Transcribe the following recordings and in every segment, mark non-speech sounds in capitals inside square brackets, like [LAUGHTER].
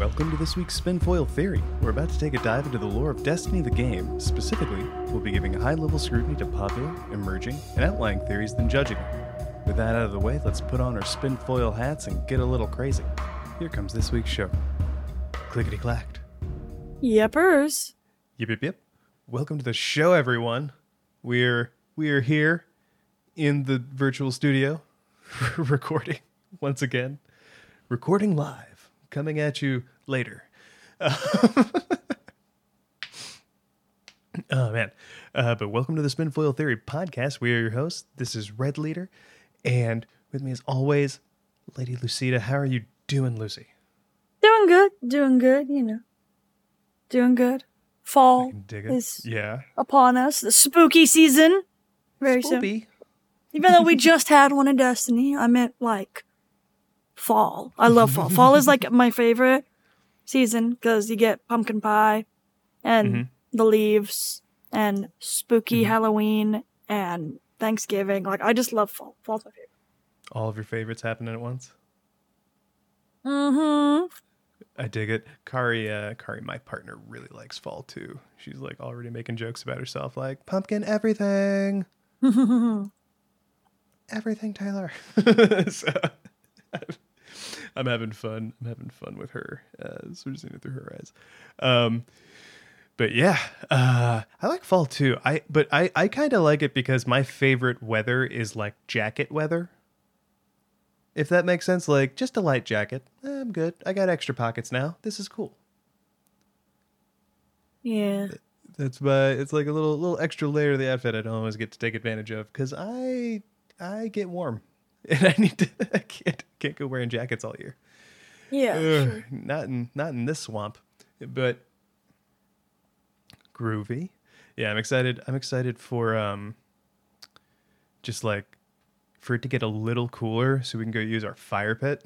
Welcome to this week's Spinfoil Theory. We're about to take a dive into the lore of Destiny the game. Specifically, we'll be giving high level scrutiny to popular, emerging, and outlying theories, then judging them. With that out of the way, let's put on our Spinfoil hats and get a little crazy. Here comes this week's show. Clickety clacked. Yepers. Yip yip yip. Welcome to the show, everyone. We're we're here in the virtual studio, [LAUGHS] recording once again, recording live, coming at you later. [LAUGHS] oh man! Uh, but welcome to the Spinfoil Theory podcast. We are your hosts. This is Red Leader, and with me as always, Lady Lucida. How are you doing, Lucy? Doing good. Doing good, you know. Doing good. Fall can dig it. is Yeah. upon us. The spooky season. Very soon. Even though we [LAUGHS] just had one in Destiny, I meant like fall. I love fall. fall is like my favorite season because you get pumpkin pie and Mhm. the leaves and spooky Halloween and Thanksgiving. Like I just love fall. Fall's my favorite. All of your favorites happening at once. Mm-hmm. I dig it. Kari, uh, Kari, my partner, really likes fall too. She's like already making jokes about herself, like pumpkin everything, [LAUGHS] everything, Tyler. [LAUGHS] so [LAUGHS] I'm, having fun. I'm having fun with her. Uh, so we're seeing it through her eyes. Um, but yeah, uh, I like fall too. I but I I kind of like it because my favorite weather is like jacket weather. If that makes sense, like just a light jacket. Eh, I'm good. I got extra pockets now. This is cool. yeah. That's my. It's like a little little extra layer of the outfit I don't always get to take advantage of because I I get warm [LAUGHS] and I need to. [LAUGHS] I can't can't go wearing jackets all year. Yeah. Ugh, sure. Not in not in this swamp, but groovy. Yeah, I'm excited. I'm excited for um, just like for it to get a little cooler so we can go use our fire pit.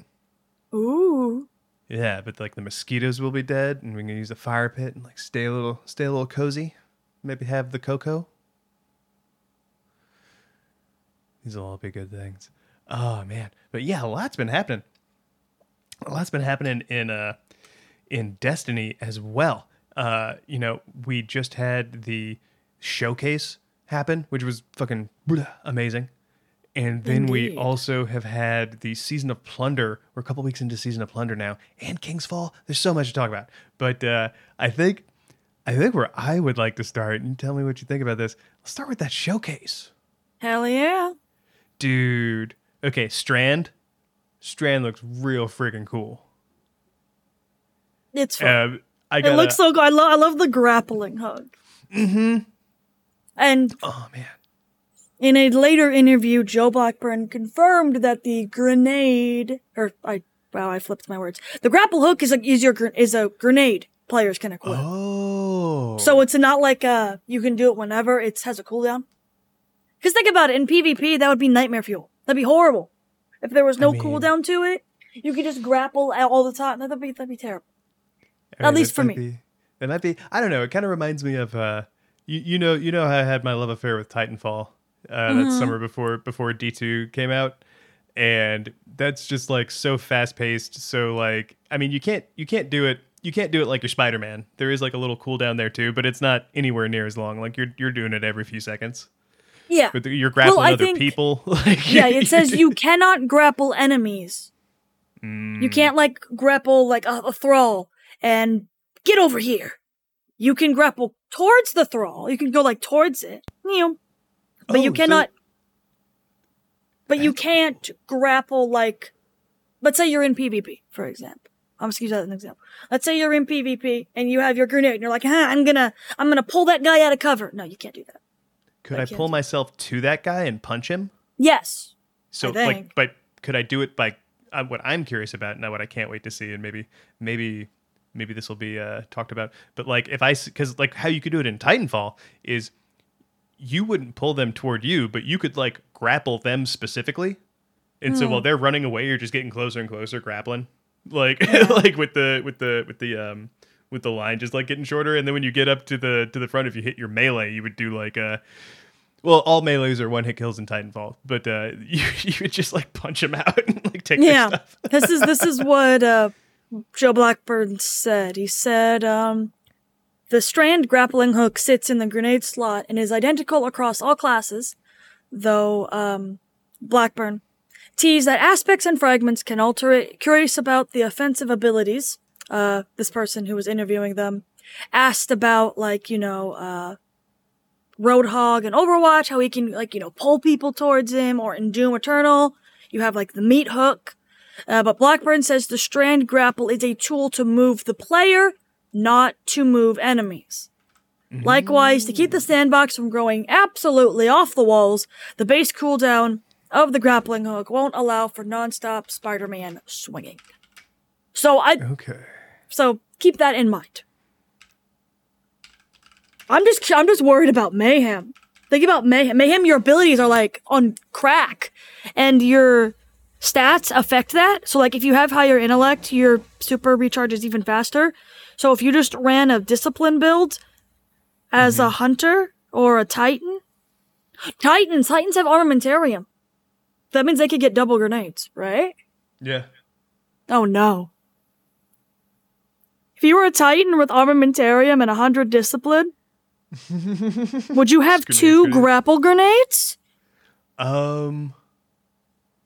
Ooh. Yeah, but like the mosquitoes will be dead, and we can use the fire pit and like stay a little, stay a little cozy. Maybe have the cocoa. These will all be good things. Oh man, but yeah, a lot's been happening. A lot's been happening in uh in Destiny as well. Uh, you know, we just had the showcase happen, which was fucking amazing. And then we also have had the season of plunder. We're a couple weeks into season of plunder now, and King's Fall. There's so much to talk about. But uh, I think, I think where I would like to start, and tell me what you think about this. Let's start with that showcase, Hell yeah. dude. Okay, Strand. Strand looks real freaking cool. It's fun. Um, I it looks so good. I, lo- I love the grappling hug. Mm-hmm. And Oh man. in a later interview, Joe Blackburn confirmed that the grenade, or I, wow, I flipped my words. The grapple hook is a is your is a grenade players can equip. Oh. So it's not like uh you can do it whenever. It has a cooldown. Because think about it, in PvP that would be nightmare fuel. That'd be horrible. If there was no mean- cooldown to it, you could just grapple all the time. That'd be that'd be terrible. I At least for me. Be, that might be. I don't know. It kind of reminds me of. Uh, you, you know. You know how I had my love affair with Titanfall. Uh, Mm-hmm. That summer before before D two came out, and that's just like so fast paced. So like, I mean, you can't you can't do it. You can't do it like your Spider Man. There is like a little cooldown there too, but it's not anywhere near as long. Like you're you're doing it every few seconds. Yeah. But you're grappling I other think- people. [LAUGHS] like Yeah, it says you [LAUGHS] cannot grapple enemies. Mm. You can't like grapple like a, a thrall and get over here. You can grapple towards the thrall. You can go like towards it. You know, but Oh, you so- cannot. but you can't grapple like. Let's say you're in PvP, for example. I'm just gonna use that as an example. Let's say you're in PvP and you have your grenade and you're like, huh, I'm gonna, I'm gonna pull that guy out of cover. No, you can't do that. Could I I pull myself to that guy and punch him? Yes. So like, but could I do it by uh, what I'm curious about, now what I can't wait to see, and maybe, maybe, maybe this will be uh, talked about. But like, if I, because like how you could do it in Titanfall is, you wouldn't pull them toward you, but you could like grapple them specifically, and so while they're running away, you're just getting closer and closer, grappling, like [LAUGHS] like with the with the with the um with the line just like getting shorter, and then when you get up to the to the front, if you hit your melee, you would do like a Well, all melees are one hit kills in Titanfall, but uh, [LAUGHS] you you would just like punch them out and like take their Yeah. stuff. this is this is [LAUGHS] what uh Joe Blackburn said. He said, um, the strand grappling hook sits in the grenade slot and is identical across all classes, though, um, Blackburn teased that aspects and fragments can alter it. Curious about the offensive abilities, uh, this person who was interviewing them asked about, like, you know, uh, Roadhog and Overwatch, how he can, like, you know, pull people towards him, or in Doom Eternal, you have, like, the meat hook. Uh, but Blackburn says the strand grapple is a tool to move the player, not to move enemies. Likewise, to keep the sandbox from growing absolutely off the walls, the base cooldown of the grappling hook won't allow for non-stop Spider-Man swinging. So I Okay. So keep that in mind. I'm just I'm just worried about mayhem. Think about mayhem. Mayhem, your abilities are like on crack, and your stats affect that. So like if you have higher intellect, your super recharges even faster. So if you just ran a discipline build as a mm-hmm. hunter or a titan, titans titans have armamentarium. That means they could get double grenades, right? Yeah. Oh no. If you were a Titan with armamentarium and a 100 discipline, [LAUGHS] would you have two grapple grenades? Um,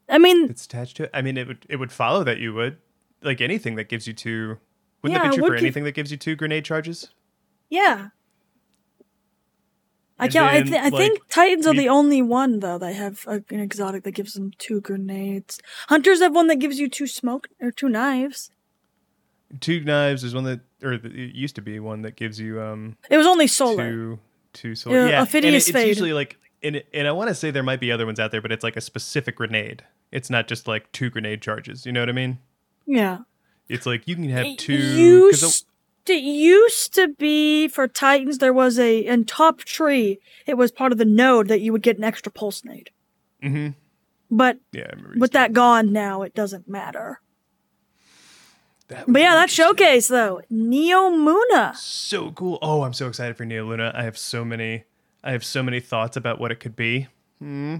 I mean, it's attached to it. I mean, it would it would follow that you would like anything that gives you two. Wouldn't Yeah, that it be true for anything that gives you two grenade charges? yeah. I can't. I, th- I think like, Titans are we- the only one though that have a, an exotic that gives them two grenades. Hunters have one that gives you two smoke or two knives. Two knives is one that, or it used to be one that gives you um It was only solar. two two solar. Yeah, Yeah, and Ophidius it- it's Fade. usually like, and it, and I want to say there might be other ones out there, but it's like a specific grenade. It's not just like two grenade charges. You know what I mean? Yeah. It's like you can have two. used, it used to be for Titans. There was a in top tree. It was part of the node that you would get an extra pulse nade. Mhm. But Yeah, I remember you with that gone now, it doesn't matter. But yeah, that showcase though, Neomuna. so cool. Oh, I'm so excited for Neo Luna. I have so many I have so many thoughts about what it could be. Hmm.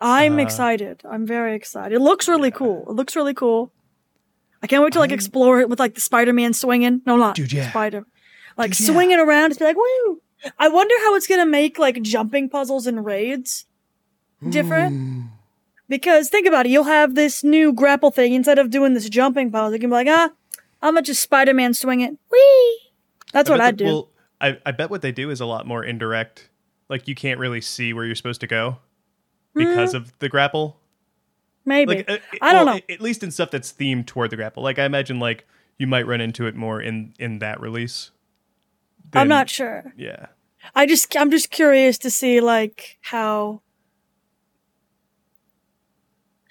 I'm Uh, excited. I'm very excited. It looks really cool. It looks really cool. I can't wait to like explore it with like the Spider-Man swinging. No, not Dude, yeah. Spider. Like Dude, yeah. swinging around. Just be like, woo. I wonder how it's gonna make like jumping puzzles and raids different. Because think about it, you'll have this new grapple thing instead of doing this jumping puzzle. You can be like, ah, I'm gonna just Spider-Man swing it. Whee! That's what I'd that- do. Well, I, I bet what they do is a lot more indirect. Like you can't really see where you're supposed to go because of the grapple. Maybe. Like uh, I don't well, know. At least in stuff that's themed toward the grapple. Like I imagine like you might run into it more in in that release. I'm not sure. Yeah. I just I'm just curious to see like how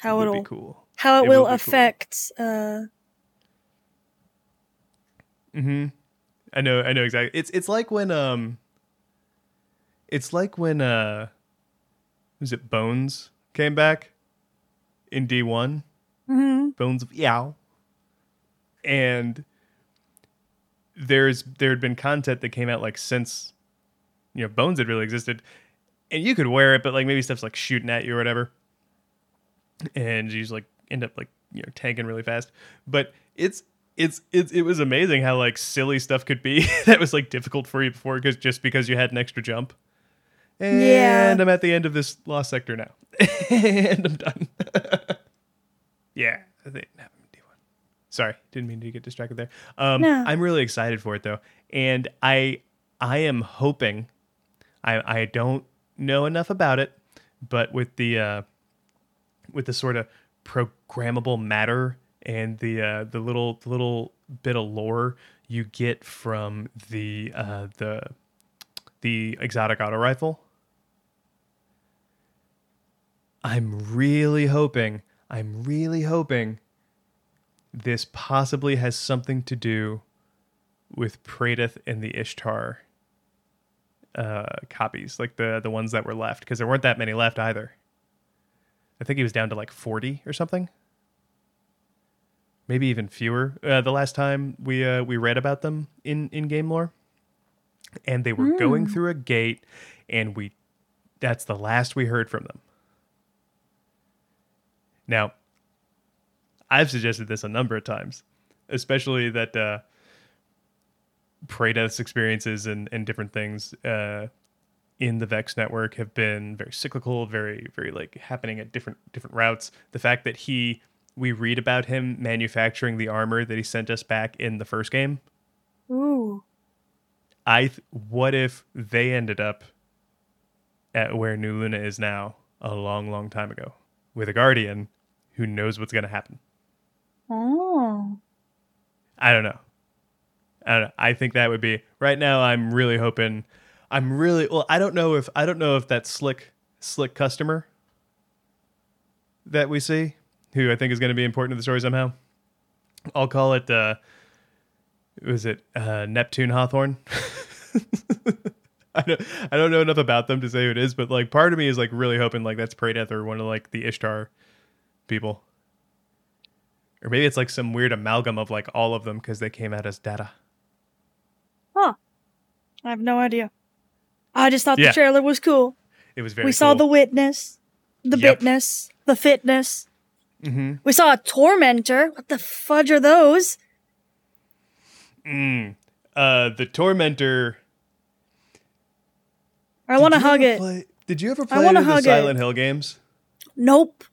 how it it'll be cool. how it, It will would be cool. affect uh Mm-hmm. I know. I know exactly. It's it's like when um. It's like when uh. Was it Bones came back? In D one. mhm. Bones of Eao. And there's there had been content that came out like since you know Bones had really existed, and you could wear it, but like maybe stuff's like shooting at you or whatever, [LAUGHS] and you just like end up like you know tanking really fast. But it's it's it's it was amazing how like silly stuff could be [LAUGHS] that was like difficult for you before because just because you had an extra jump. And Yeah. I'm at the end of this lost sector now, [LAUGHS] and I'm done. yeah, I think no, D1. Sorry, didn't mean to get distracted there. Um, No. I'm really excited for it though, and I I am hoping. I I don't know enough about it, but with the uh, with the sort of programmable matter and the uh, the little little bit of lore you get from the uh, the the exotic auto rifle. I'm really hoping, I'm really hoping this possibly has something to do with Praedyth and the Ishtar uh, copies, like the the ones that were left, because there weren't that many left either. I think he was down to like 40 or something. Maybe even fewer. Uh, the last time we uh, we read about them in in game lore, and they were going through a gate, and we that's the last we heard from them. Now, I've suggested this a number of times, especially that uh, Praedyth's experiences and, and different things uh, in the Vex network have been very cyclical, very very like happening at different different routes. The fact that he we read about him manufacturing the armor that he sent us back in the first game. Ooh. I th- what if they ended up at where New Luna is now a long, long time ago with a guardian who knows what's going to happen. Oh. I don't know. I don't know. I think that would be right now. I'm really hoping. I'm really well. I don't know if I don't know if that slick slick customer that we see, who I think is going to be important to the story somehow. I'll call it. uh Was it uh Neptune Hawthorne? [LAUGHS] I don't, I don't know enough about them to say who it is, but like part of me is like really hoping like that's Praedyth or one of like the Ishtar people. Or maybe it's like some weird amalgam of like all of them because they came out as data. Huh. I have no idea. I just thought Yeah. the trailer was cool. It was very we saw the witness, the Yep. bitness, the fitness. Mhm. We saw a tormentor. What the fudge are those? Mm. Uh, the Tormentor. I want to hug it. play- did you ever I play any wanna of the hug it. Silent Hill games? Nope.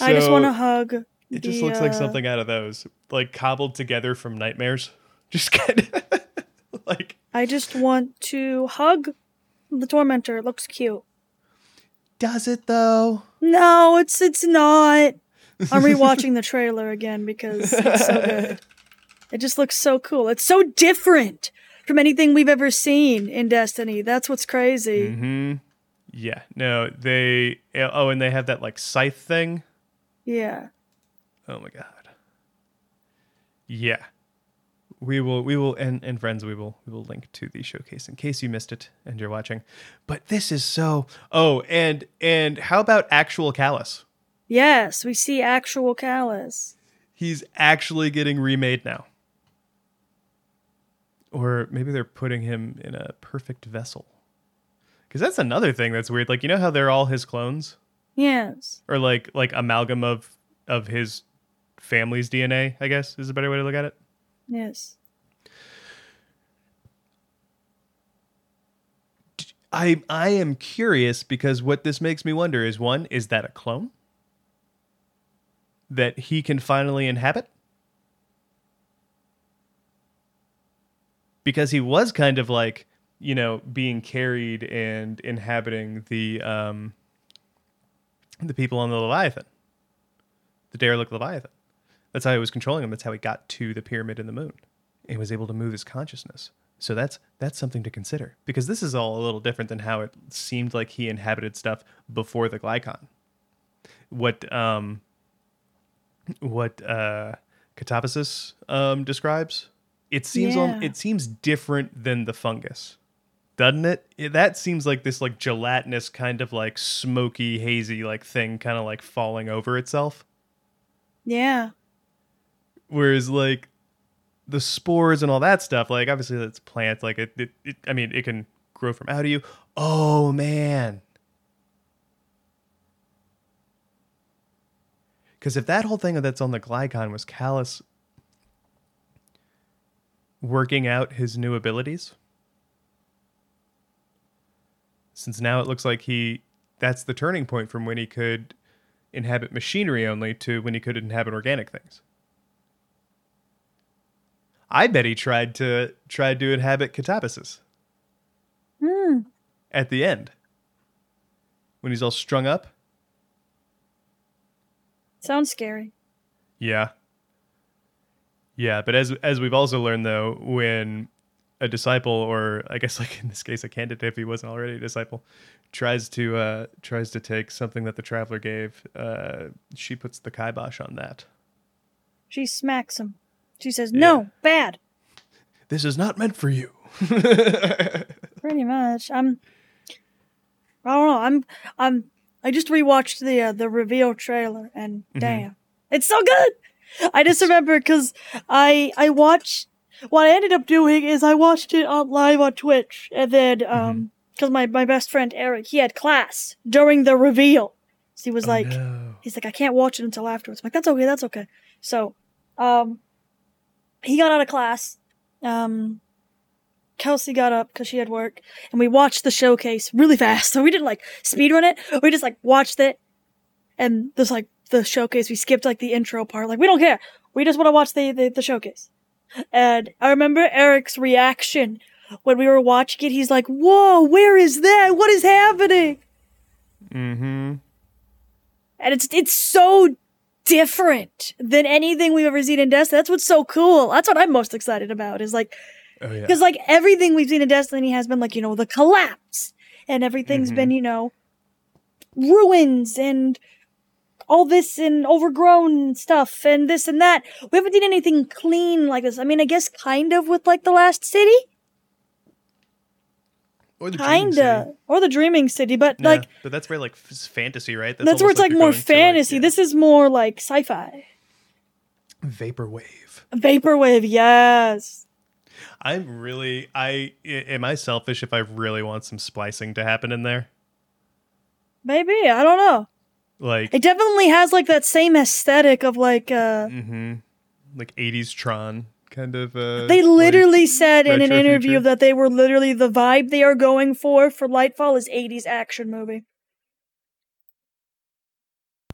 I just want to hug. It just the, looks like uh, something out of those, like cobbled together from nightmares. [LAUGHS] Just kind of [LAUGHS] like I just want to hug the tormentor. It looks cute. does it though? No, it's it's not. I'm rewatching the trailer again because it's so good. [LAUGHS] It just looks so cool. It's so different from anything we've ever seen in Destiny. That's what's crazy. Mm-hmm. Yeah. No, they. Oh, and they have that like scythe thing. Yeah. Oh my god. Yeah. We will we will and, and friends we will we will link to the showcase in case you missed it and you're watching. But this is so Oh, and and how about actual Calus? Yes, we see actual Calus. He's actually getting remade now. Or maybe they're putting him in a perfect vessel. Cuz that's another thing that's weird. Like you know how they're all his clones Yes. or like like amalgam of of his family's DNA, I guess is a better way to look at it. Yes. I I am curious because what this makes me wonder is one, is that a clone that he can finally inhabit? Because he was kind of like, you know, being carried and inhabiting the um the people on the Leviathan. The derelict Leviathan. That's how he was controlling them. That's how he got to the pyramid in the moon. And was able to move his consciousness. So that's that's something to consider because this is all a little different than how it seemed like he inhabited stuff before the Glykon. What um what uh Catabasis um describes, it seems Yeah. it seems different than the fungus. Doesn't it? it? That seems like this like gelatinous kind of like smoky hazy like thing kind of like falling over itself. Yeah. Whereas like the spores and all that stuff, like obviously that's plants, like it, it, it I mean, it can grow from out of you. Oh man. Because if that whole thing that's on the Glykon was Calus working out his new abilities, since now it looks like he that's the turning point from when he could inhabit machinery only to when he could inhabit organic things. I bet he tried to tried to inhabit Catabasis Hmm. at the end when he's all strung up. Sounds scary. Yeah. Yeah, but as as we've also learned though, when a disciple or I guess like in this case a candidate if he wasn't already a disciple tries to uh tries to take something that the traveler gave, uh she puts the kibosh on that. She smacks him. She says, "No, bad." This is not meant for you. [LAUGHS] Pretty much. I'm. I don't know. I'm. I'm. I just rewatched the uh, the reveal trailer, and damn, it's so good. I just remember because I I watched. What I ended up doing is I watched it on live on Twitch, and then um because my my best friend Eric he had class during the reveal, so he was like no. he's like I can't watch it until afterwards. I'm like that's okay, that's okay. So, um, he got out of class. Um, Kelsey got up because she had work, and we watched the showcase really fast. [LAUGHS] So we didn't like speed run it. We just like watched it, and there's like the showcase. We skipped like the intro part. Like we don't care. We just want to watch the, the the showcase. And I remember Eric's reaction when we were watching it. He's like, "Whoa, where is that? What is happening?" Mm-hmm. And it's it's so different than anything we've ever seen in Destiny. That's what's so cool. That's what I'm most excited about. Is like Oh yeah. because like everything we've seen in Destiny has been like you know the collapse, and everything's Mhm. been you know ruins and all this and overgrown stuff and this and that. We haven't seen anything clean like this. I mean, I guess kind of with like the last city, Or the Dreaming kinda, City. or the Dreaming City, but Yeah, like but that's very like fantasy, right? that's, where it's like you're more fantasy. yeah. This is more like sci-fi. vaporwave. Vaporwave, yes. I'm really I am I selfish if I really want some splicing to happen in there? Maybe I don't know. Like It definitely has like that same aesthetic of like uh hmm like 80s Tron kind of uh they like- literally said in an interview future. that they were literally the vibe they are going for for Lightfall is 80s action movie.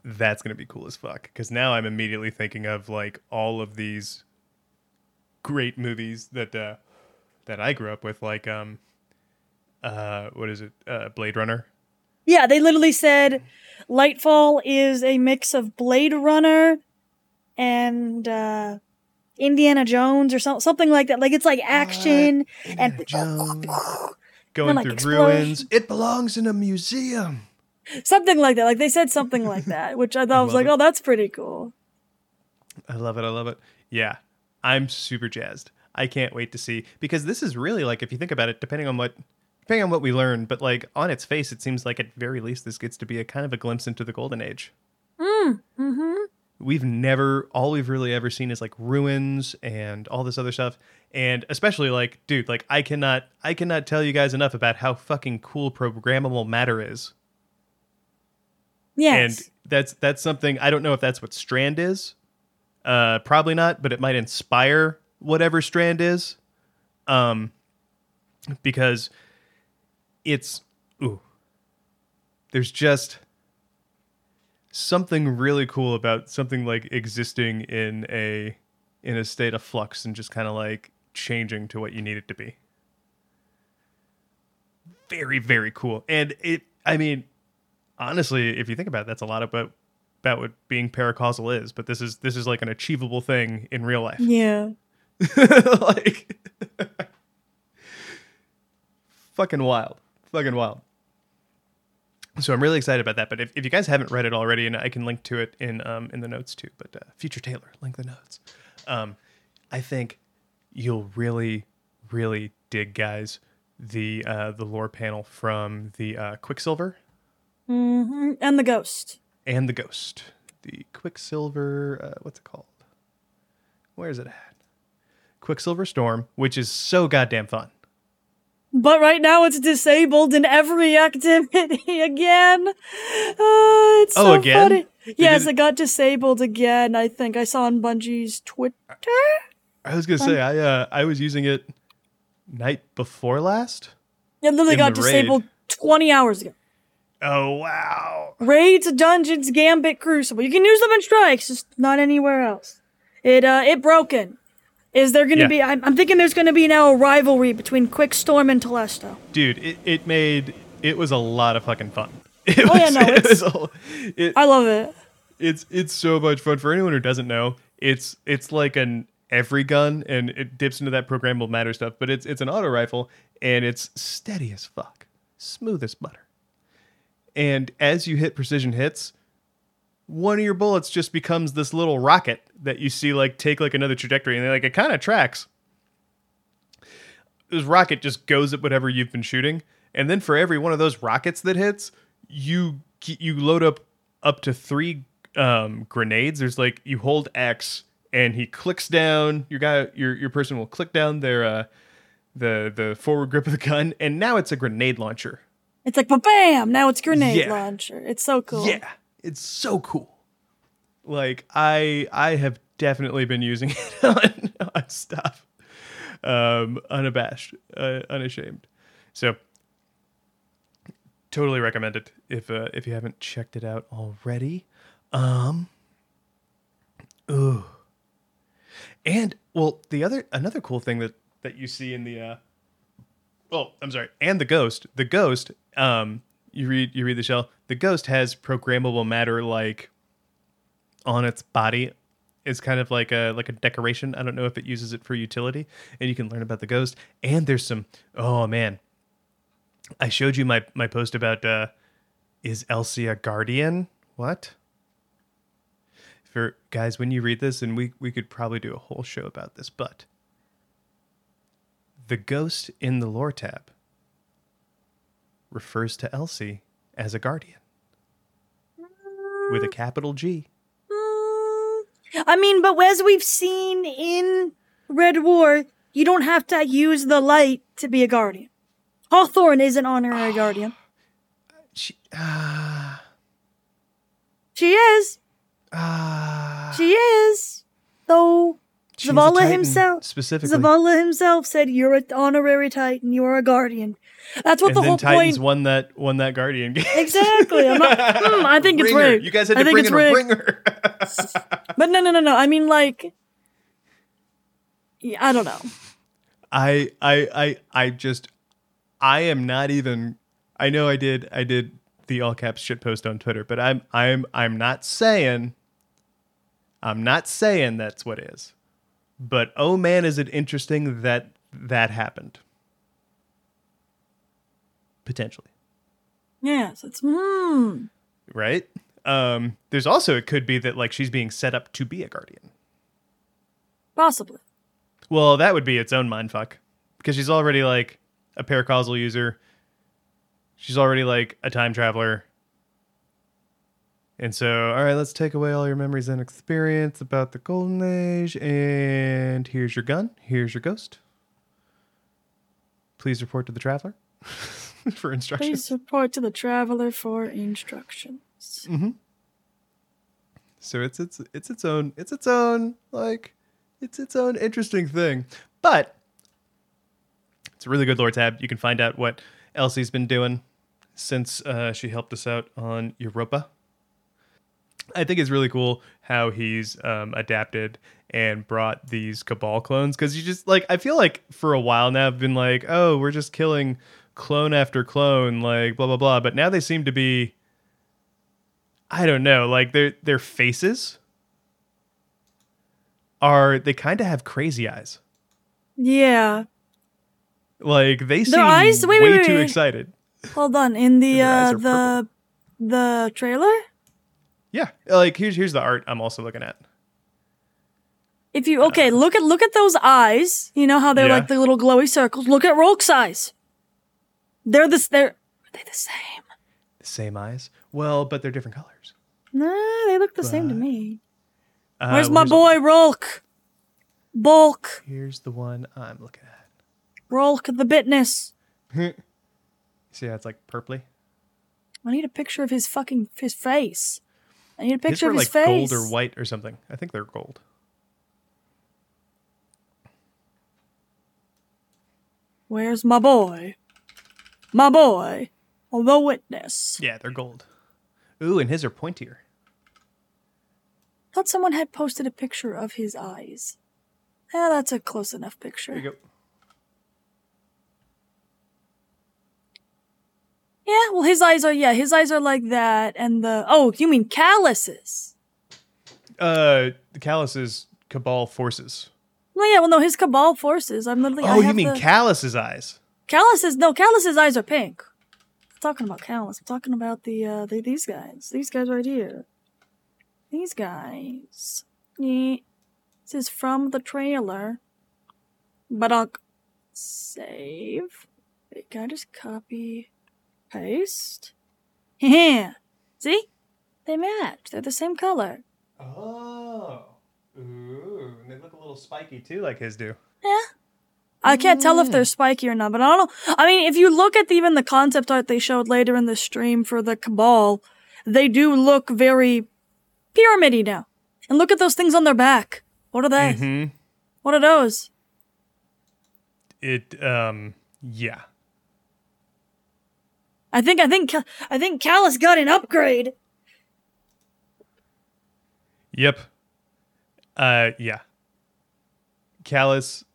that's going to be cool as fuck cuz now I'm immediately thinking of like all of these great movies that uh that I grew up with like um uh what is it? Uh Blade Runner. Yeah, they literally said Lightfall is a mix of Blade Runner and uh Indiana Jones or some, something like that. Like it's like action and Jones going like, through explosion. ruins. It belongs in a museum. something like that. Like they said something like that, [LAUGHS] which I thought was like, it. oh, that's pretty cool. I love it. I love it. Yeah, I'm super jazzed. I can't wait to see because this is really like if you think about it, depending on what depending on what we learn, but like on its face, it seems like at very least this gets to be a kind of a glimpse into the golden age. Mm, mm-hmm. We've never all we've really ever seen is like ruins and all this other stuff. And especially like, dude, like I cannot I cannot tell you guys enough about how fucking cool programmable matter is. Yes. And that's that's something I don't know if that's what Strand is. Uh, probably not, but it might inspire whatever Strand is. Um, because it's ooh, there's just something really cool about something like existing in a in a state of flux and just kind of like changing to what you need it to be. Very very cool, and it. I mean, honestly, if you think about it, that's a lot about about what being paracausal is. But this is this is like an achievable thing in real life. yeah. [LAUGHS] like [LAUGHS] fucking wild. Fucking wild. So I'm really excited about that. But if, if you guys haven't read it already, and I can link to it in um in the notes too. But uh, future Taylor, link the notes. Um, I think you'll really, really dig, guys, the uh, the lore panel from the uh, Quicksilver hmm And the ghost. and the Ghost. The Quicksilver, uh, what's it called? Where is it at? Quicksilver Storm, which is so goddamn fun. But right now it's disabled in every activity [LAUGHS] again. Uh, it's Oh, so again? funny. They Yes, did- it got disabled again. I think I saw on Bungie's Twitter. I was gonna say I uh, I was using it night before last. It literally got the raid. disabled 20 hours ago. Oh wow! Raids, dungeons, Gambit, Crucible. You can use them in strikes, just not anywhere else. It uh, it broken. Is there going to Yeah. be? I'm, I'm thinking there's going to be now a rivalry between Quickstorm and Telesto. Dude, it, it made it was a lot of fucking fun. [LAUGHS] It Oh, yeah, was- no, it it's- was a- it- I love it. it's it's so much fun for anyone who doesn't know it's it's like an every gun and it dips into that programmable matter stuff but it's it's an auto rifle and it's steady as fuck smooth as butter and as you hit precision hits one of your bullets just becomes this little rocket that you see like take like another trajectory and they're like it kind of tracks this rocket just goes at whatever you've been shooting and then for every one of those rockets that hits you you load up up to three um, grenades there's like you hold x and he clicks down your guy your your person will click down their uh the the forward grip of the gun and now it's a grenade launcher It's like, bam! Now it's grenade Yeah. launcher. It's so cool. yeah it's so cool like i i have definitely been using [LAUGHS] it on, fun stuff. Um, unabashed, uh, unashamed. So totally recommend it if uh, if you haven't checked it out already. Um, ooh, and well, the other another cool thing that that you see in the uh, oh, I'm sorry, and the ghost, the ghost. Um, you read you read the shell. The ghost has programmable matter like on its body. It's kind of like a like a decoration. I don't know if it uses it for utility, and you can learn about the ghost. And there's some. Oh man, I showed you my my post about uh, is Elsie a guardian? What? For guys, when you read this, and we we could probably do a whole show about this, but the ghost in the lore tab refers to Elsie as a guardian with a capital G. Mm, mean, but as we've seen in Red War, you don't have to use the light to be a guardian. Hawthorne is an honorary [SIGHS] guardian. She, ah, She is. ah. She is. Though She's Zavala himself- specifically. Zavala himself said, "You're an honorary Titan. You are a guardian." That's what and the then whole Titans point. won that won that guardian game. Exactly. I'm not, [LAUGHS] hmm, I think it's Ringer. rigged. You guys had I to think bring it's in a ringer. [LAUGHS] But no, no, no, no. I mean, like, yeah, I don't know. I I I I just I am not even I know I did I did the all caps shit post on Twitter, but I'm I'm I'm not saying I'm not saying that's what is. But oh man, is it interesting that that happened. Potentially. Yes, it's hmm. Right? Um there's also it could be that like she's being set up to be a guardian. Possibly. Well, that would be its own mindfuck because she's already like a paracausal user. She's already like a time traveler. And so, all right, let's take away all your memories and experience about the golden age and here's your gun, here's your ghost. Please report to the traveler [LAUGHS] for instructions. Please report to the traveler for instructions. So it's it's it's its own it's its own like it's its own interesting thing. But it's a really good lore tab. You can find out what Elsie's been doing since uh, she helped us out on Europa. I think it's really cool how he's um, adapted and brought these Cabal clones because you just like I feel like for a while now I've been like, oh, we're just killing clone after clone, like blah blah blah. But now they seem to be I don't know, like their their faces are they kind of have crazy eyes. Yeah. Like they seem eyes- wait, way wait, wait, too excited. Hold on. In the uh the the trailer, Yeah, like here's here's the art I'm also looking at. if you okay, look at look at those eyes. You know how they're Yeah. like the little glowy circles. Look at Rolk's eyes. They're the they're are they the same? The same eyes. Well, but they're different colors. Nah, they look the same to me. Uh, Where's well, my boy Rolk? Bulk. Here's the one I'm looking at. Rolk the bitness. [LAUGHS] See how it's like purpley. I need a picture of his fucking his face. I need a His picture were of like face. gold or white or something. I think they're gold. Where's my boy? My boy, the witness. Yeah, they're gold. Ooh, and his are pointier. Thought someone had posted a picture of his eyes. Yeah, that's a close enough picture. There you go. Yeah, well, his eyes are yeah, his eyes are like that, and the oh, you mean Calus's? Uh, the Calus's cabal forces. Well, yeah, well, no, his cabal forces. I'm literally. I Oh, you mean the, Calus's eyes? calluses? No, Calus's eyes are pink. I'm talking about Calus. I'm talking about the uh, the, these guys. These guys right here. These guys. Yeah. This is from the trailer. But I'll save. Wait, Can I just copy, paste? [LAUGHS] Yeah. See? They match. They're the same color. Oh. Ooh, and they look a little spiky too, like his do. Yeah. I can't tell if they're spiky or not, but I don't know. I mean, if you look at even the concept art they showed later in the stream for the Cabal, they do look very pyramidy now. And look at those things on their back. What are they? Mm-hmm. What are those? It um yeah. I think I think I think Calus got an upgrade. Yep. Uh yeah. Calus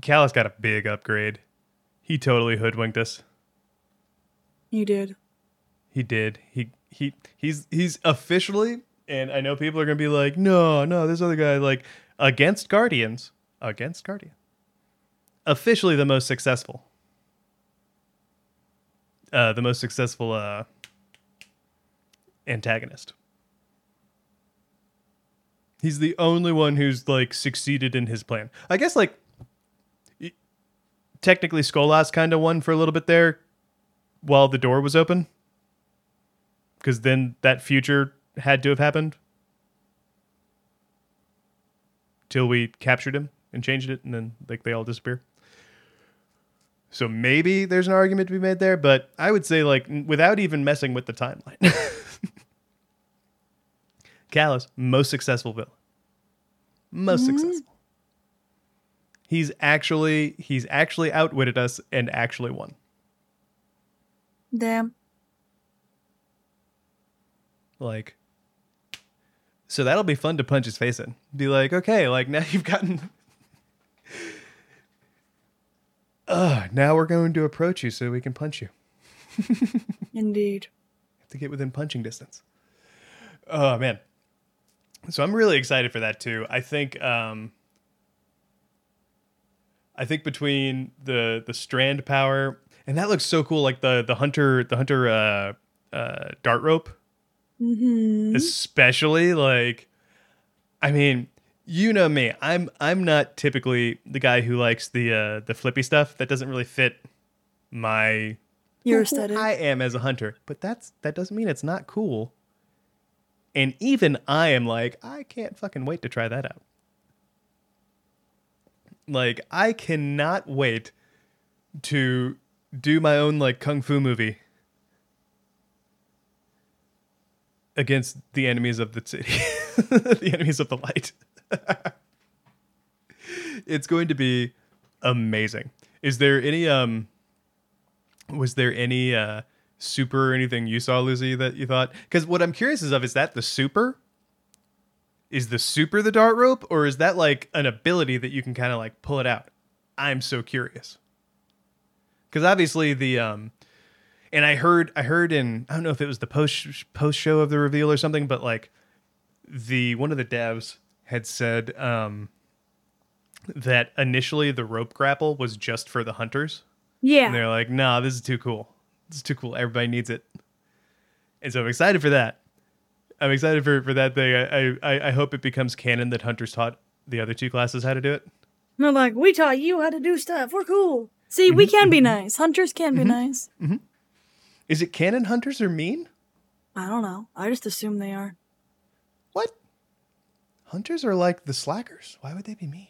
Calus got a big upgrade. He totally hoodwinked us. You did. He did. He he he's he's officially and I know people are going to be like, "No, no, this other guy like against Guardians, against Guardian." Officially the most successful. Uh the most successful uh antagonist. He's the only one who's like succeeded in his plan. I guess like technically Skolas kind of won for a little bit there while the door was open. Cuz then that future had to have happened till we captured him and changed it and then like they all disappear. So maybe there's an argument to be made there, but I would say like without even messing with the timeline. [LAUGHS] Calus, most successful villain. Most mm-hmm. successful. He's actually he's actually outwitted us and actually won. Damn. Like so that'll be fun to punch his face in. Be like, okay, like now [LAUGHS] you've gotten Uh, now we're going to approach you so we can punch you. Indeed. have to get within punching distance. Oh man. So I'm really excited for that too. I think um I think between the the strand power and that looks so cool like the the hunter the hunter uh uh dart rope Mm-hmm. especially like I mean, you know me. I'm I'm not typically the guy who likes the uh the flippy stuff that doesn't really fit my Your who aesthetic. I am as a hunter, but that's that doesn't mean it's not cool. And even I am like, I can't fucking wait to try that out. Like, I cannot wait to do my own like kung fu movie against the enemies of the city, [LAUGHS] the enemies of the light. [LAUGHS] it's going to be amazing. Is there any um was there any uh super or anything you saw lucy that you thought? Because what i'm curious is of is that the super? Is the super the dart rope or is that like an ability that you can kind of like pull it out? I'm so curious. Because obviously the um and i heard i heard in i don't know if it was the post post show of the reveal or something but like the one of the devs had said um that initially the rope grapple was just for the hunters yeah. and they're like, "Nah, this is too cool. This is too cool. Everybody needs it." And so I'm excited for that. I'm excited for for that thing. I I, I hope it becomes canon that hunters taught the other two classes how to do it. They're like, we taught you how to do stuff. We're cool. See, we can be nice. Hunters can be nice. Mm-hmm. Is it canon hunters are mean? I don't know. I just assume they are. What? Hunters are like the slackers. Why would they be mean?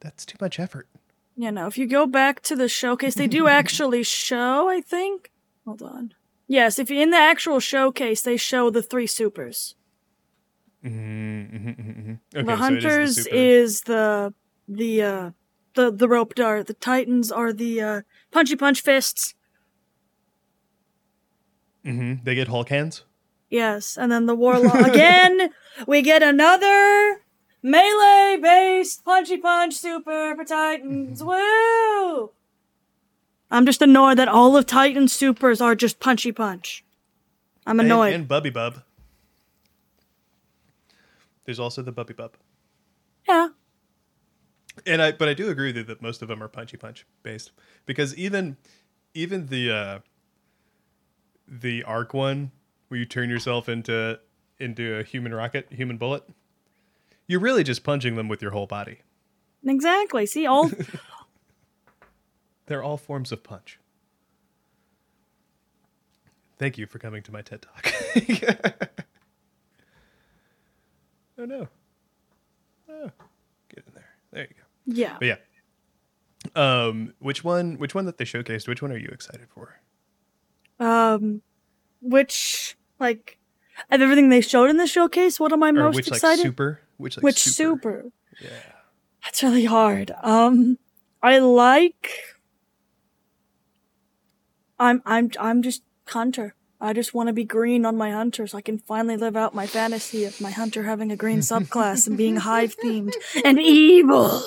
That's too much effort. You know, if you go back to the showcase, they do [LAUGHS] actually show, I think. Hold on. Yes, if you're in the actual showcase, they show the three supers. Okay, the so it hunters super- is the the uh the the rope dart. The titans are the uh punchy punch fists. Mhm, They get Hulk hands. Yes, and then the warlock [LAUGHS] again. We get another melee based punchy punch super for titans. Woo! I'm just annoyed that all of Titan's supers are just punchy punch. I'm And, annoyed. and Bubby Bub. There's also the Bubby Bub. yeah. And I but I do agree with you that most of them are punchy punch based because even even the uh the arc one where you turn yourself into into a human rocket, human bullet, you're really just punching them with your whole body. Exactly. See all [LAUGHS] They're all forms of punch. Thank you for coming to my TED Talk. [LAUGHS] oh no. Oh, get in there. There you go. Yeah. But yeah. Um, which one? Which one that they showcased? Which one are you excited for? Um which like of everything they showed in the showcase, what am I Or most which excited? like super? Which like which super? super? Yeah. It's really hard. Um, I like. I'm I'm I'm just hunter. I just want to be green on my hunter so I can finally live out my fantasy of my hunter having a green subclass and being hive themed [LAUGHS] and evil.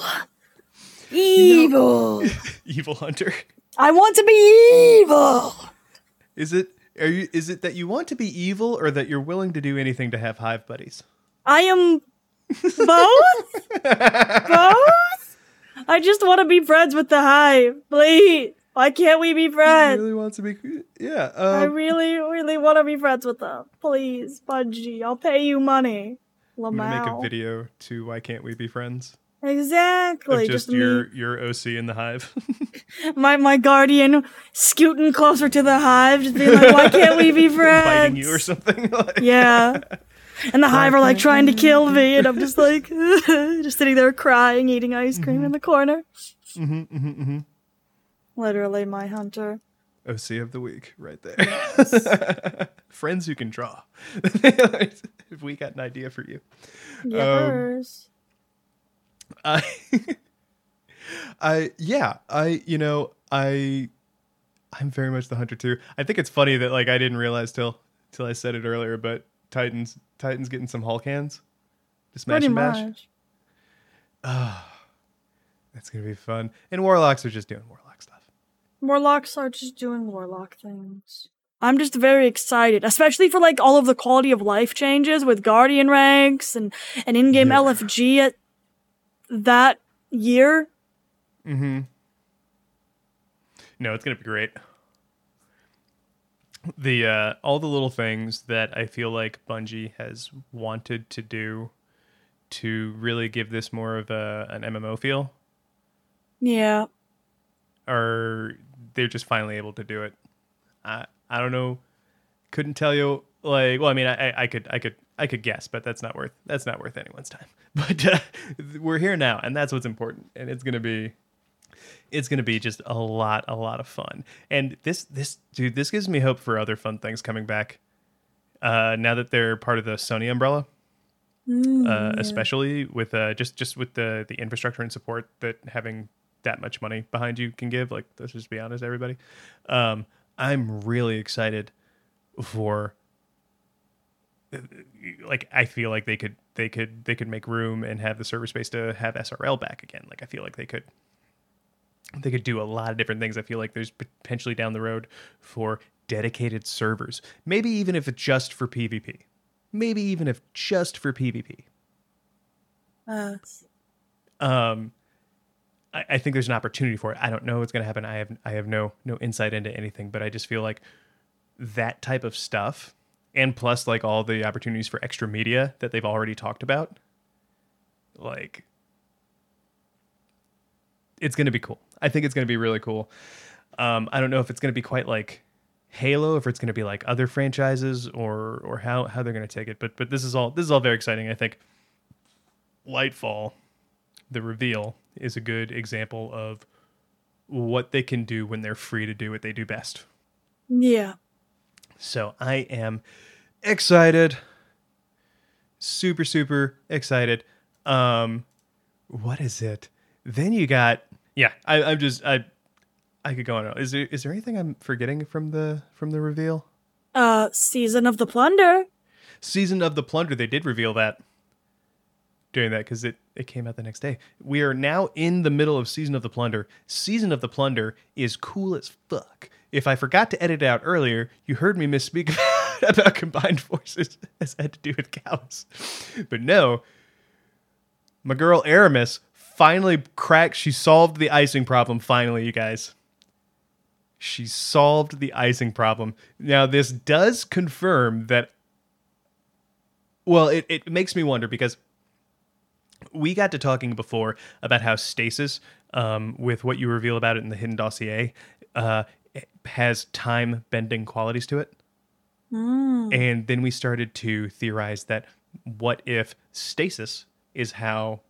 Evil. [LAUGHS] Evil hunter. I want to be evil. Is it are you is it that you want to be evil or that you're willing to do anything to have hive buddies? I am both. [LAUGHS] both. I just want to be friends with the hive, please. Why can't we be He friends? really wants to be yeah. I Um, really, really want to be friends with them. Please, Bungie, I'll pay you money. I'm gonna make a video to why can't we be friends? Exactly. Of just, Just, your me, your OC in the hive. [LAUGHS] my my guardian, scooting closer to the hive, just being like, "Why can't we be friends?" [LAUGHS] biting you or something. [LAUGHS] Like- Yeah. And the hive are like trying to kill me, and I'm just like, just sitting there crying, eating ice cream Mm-hmm. in the corner. Mhm, mhm, mhm. Literally, my hunter. OC of the week, right there. Friends who can draw. if we got an idea for you. Um, Yes. I, [LAUGHS] I, yeah, I, you know, I, I'm very much the hunter too. I think it's funny that like I didn't realize till till I said it earlier, but Titans, Titans getting some Hulk hands to smash Pretty and bash. much. Ah, that's gonna be fun. And warlocks are just doing warlock stuff. Warlocks are just doing warlock things. I'm just very excited, especially for like all of the quality of life changes with guardian ranks and and in-game Yeah. LFG at that year. Mm-hmm. No, it's gonna be great. The uh, all the little things that I feel like Bungie has wanted to do to really give this more of a an MMO feel Yeah. are they're just finally able to do it. I I don't know, couldn't tell you like well I mean I, I I could I could I could guess but that's not worth that's not worth anyone's time. [LAUGHS] But uh, we're here now and that's what's important and it's gonna be it's gonna be just a lot a lot of fun and this this dude this gives me hope for other fun things coming back. Uh, now that they're part of the Sony umbrella, Mm, uh, yeah. especially with uh, just just with the the infrastructure and support that having that much money behind you can give. Like, let's just be honest, everybody. Um, I'm really excited for. Like, I feel like they could they could they could make room and have the server space to have SRL back again. Like, I feel like they could they could do a lot of different things. I feel like there's potentially down the road for dedicated servers. Maybe even if it's just for PvP. Maybe even if just for PvP. Uh, Um, I, I think there's an opportunity for it. I don't know what's going to happen. I have I have no no insight into anything, but I just feel like that type of stuff, and plus like all the opportunities for extra media that they've already talked about, like it's going to be cool. I think it's going to be really cool. Um, I don't know if it's going to be quite like Halo, if it's going to be like other franchises, or or how how they're going to take it. But but this is all this is all very exciting. I think Lightfall, the reveal, is a good example of what they can do when they're free to do what they do best. yeah. So I am excited. Super, super excited. Um what is it? Then you got yeah, I, I'm just I I could go on. Is there is there anything I'm forgetting from the from the reveal? Uh, season of the plunder. Season of the Plunder, they did reveal that during that because it, it came out the next day. We are now in the middle of Season of the Plunder. Season of the Plunder is cool as fuck. If I forgot to edit it out earlier, you heard me misspeak [LAUGHS] about combined forces as had to do with cows. But no, my girl Aramis finally cracked. She solved the icing problem finally, you guys. She solved the icing problem. Now, this does confirm that well, it, it makes me wonder because we got to talking before about how stasis, um, with what you reveal about it in the hidden dossier, uh, has time bending qualities to it. Mm. And then we started to theorize that what if stasis is how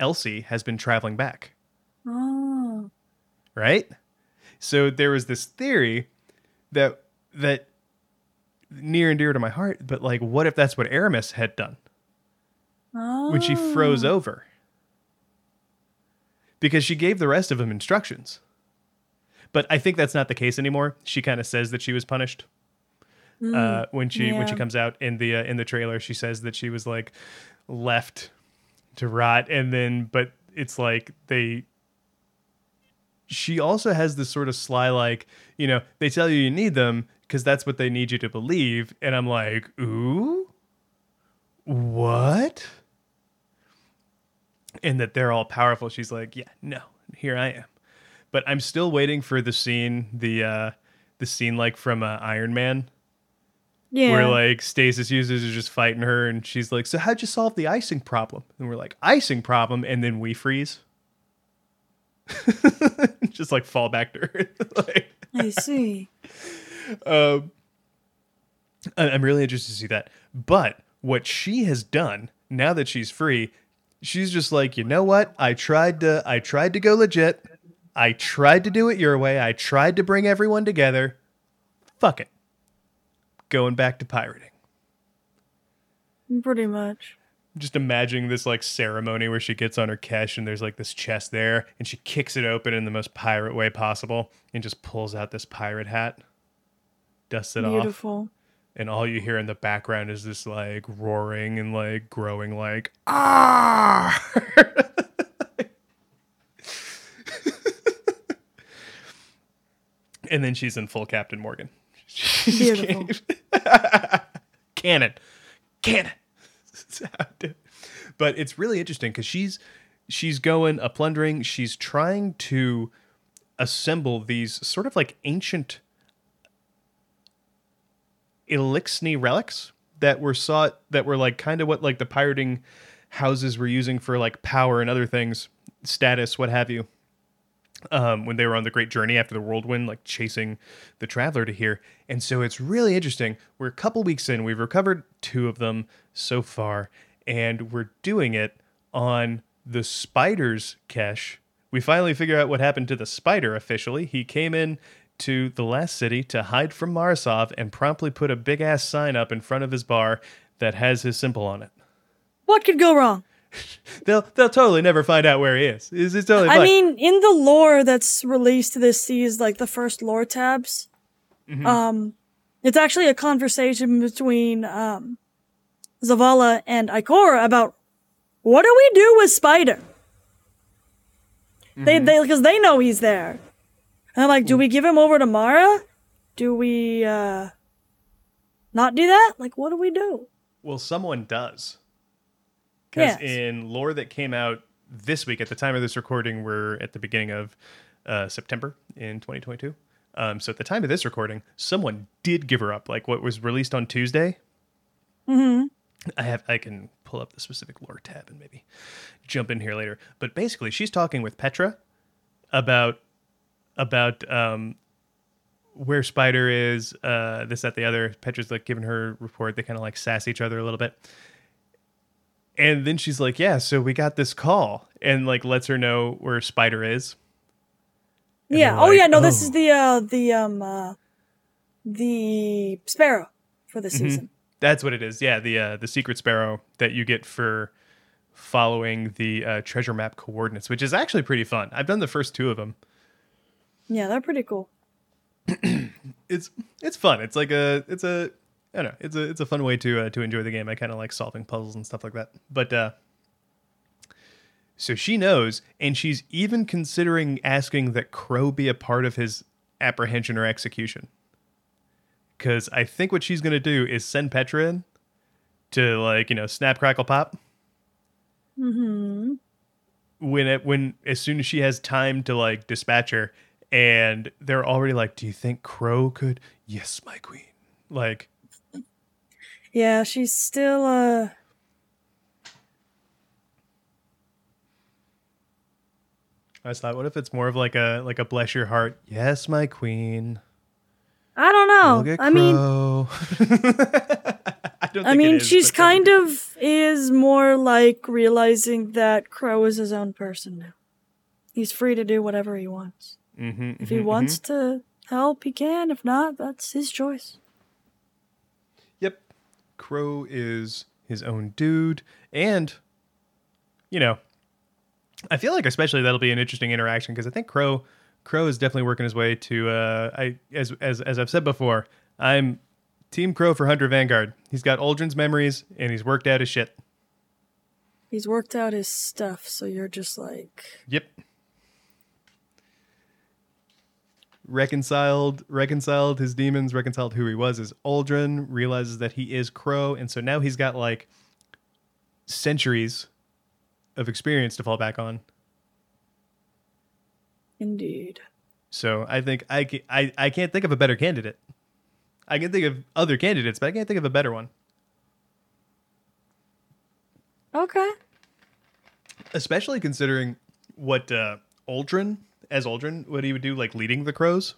Elsie has been traveling back? Oh. right? So there was this theory that that near and dear to my heart, but like what if that's what Aramis had done Oh. when she froze oh. over? because she gave the rest of them instructions. But I think that's not the case anymore. She kind of says that she was punished. uh, when she when she comes out in the uh, in the trailer, she says that she was like left to rot, and then but it's like they. She also has this sort of sly like you know they tell you you need them because that's what they need you to believe, and I'm like ooh, what? And that they're all powerful. She's like, yeah, no, here I am but I'm still waiting for the scene, the uh the scene like from uh, Iron Man, Yeah. where like Stasis users are just fighting her, and she's like, "So how'd you solve the icing problem?" And we're like, "Icing problem," and then we freeze, [LAUGHS] just like fall back to Earth. [LAUGHS] like, I see. um, I'm really interested to see that. But what she has done now that she's free, she's just like, you know what? I tried to, I tried to go legit. I tried to do it your way. I tried to bring everyone together. Fuck it. Going back to pirating. Pretty much. Just imagining this like ceremony where she gets on her ketch and there's like this chest there and she kicks it open in the most pirate way possible and just pulls out this pirate hat, dusts it off. Beautiful. and all you hear in the background is this like roaring and like growing like ah [LAUGHS] and then she's in full captain morgan She's Beautiful. cannon [LAUGHS] cannon That's how I do it. but it's really interesting because she's she's going a plundering she's trying to assemble these sort of like ancient Eliksni relics that were sought that were like kind of what like the pirating houses were using for like power and other things, status, what have you. Um, when they were on the great journey after the whirlwind, like chasing the traveler to here. And so it's really interesting. We're a couple weeks in, we've recovered two of them so far, and we're doing it on the spider's ketch. We finally figure out what happened to the spider officially. He came in to the last city to hide from Mara Sov and promptly put a big ass sign up in front of his bar that has his symbol on it. What could go wrong? [LAUGHS] They'll they'll totally never find out where he is. It's, it's totally I fine. mean, in the lore that's released to this sees like the first lore tabs. Mm-hmm. Um, it's actually a conversation between um, Zavala and Ikora about what do we do with Spider. Mm-hmm. They they because they know he's there. And I'm like, do we give him over to Mara? Do we uh not do that? Like, what do we do? Well, someone does. Because Yes. in lore that came out this week, at the time of this recording, we're at the beginning of uh, September in 2022. Um, so at the time of this recording, someone did give her up. Like what was released on Tuesday. Mm-hmm. I have I can pull up the specific lore tab and maybe jump in here later. But basically, she's talking with Petra about about um, where Spider is, uh, this, that, the other. Petra's like giving her report. They kind of like sass each other a little bit. And then she's like, Yeah, so we got this call and like lets her know where Spider is. And yeah. Oh like, yeah. No, this "Oh." is the uh the um uh the sparrow for the season. That's what it is. Yeah, the uh, the secret sparrow that you get for following the uh, treasure map coordinates, which is actually pretty fun. I've done the first two of them. Yeah, they're pretty cool. [CLEARS THROAT] It's it's fun. It's like a it's a I don't know. It's a it's a fun way to uh, to enjoy the game. I kind of like solving puzzles and stuff like that. But uh, so she knows, and she's even considering asking that Crow be a part of his apprehension or execution. Because I think what she's gonna do is send Petra in to like you know snap crackle pop. Mm-hmm. when it when as soon as she has time to like dispatch her and they're already like do you think crow could yes my queen like Yeah, she's still uh i thought what if it's more of like a like a bless your heart yes my queen I don't know. I mean [LAUGHS] I don't I mean is, she's kind of is more like realizing that Crow is his own person now. He's free to do whatever he wants. Mhm, If he mhm, wants to help, he can. If not, that's his choice. Crow is his own dude. And, you know, I feel like especially that'll be an interesting interaction because I think Crow Crow is definitely working his way to uh I as as as I've said before, I'm Team Crow for Hunter Vanguard. He's got Uldren's memories and he's worked out his shit. He's worked out his stuff, so you're just like Yep. Reconciled, reconciled his demons, reconciled who he was as Uldren, realizes that he is Crow, and so now he's got like centuries of experience to fall back on. indeed. So I think I, ca- I, I can't think of a better candidate. I can think of other candidates, but I can't think of a better one. Okay. Especially considering what uh, Uldren, as Uldren, what he would do, like leading the crows.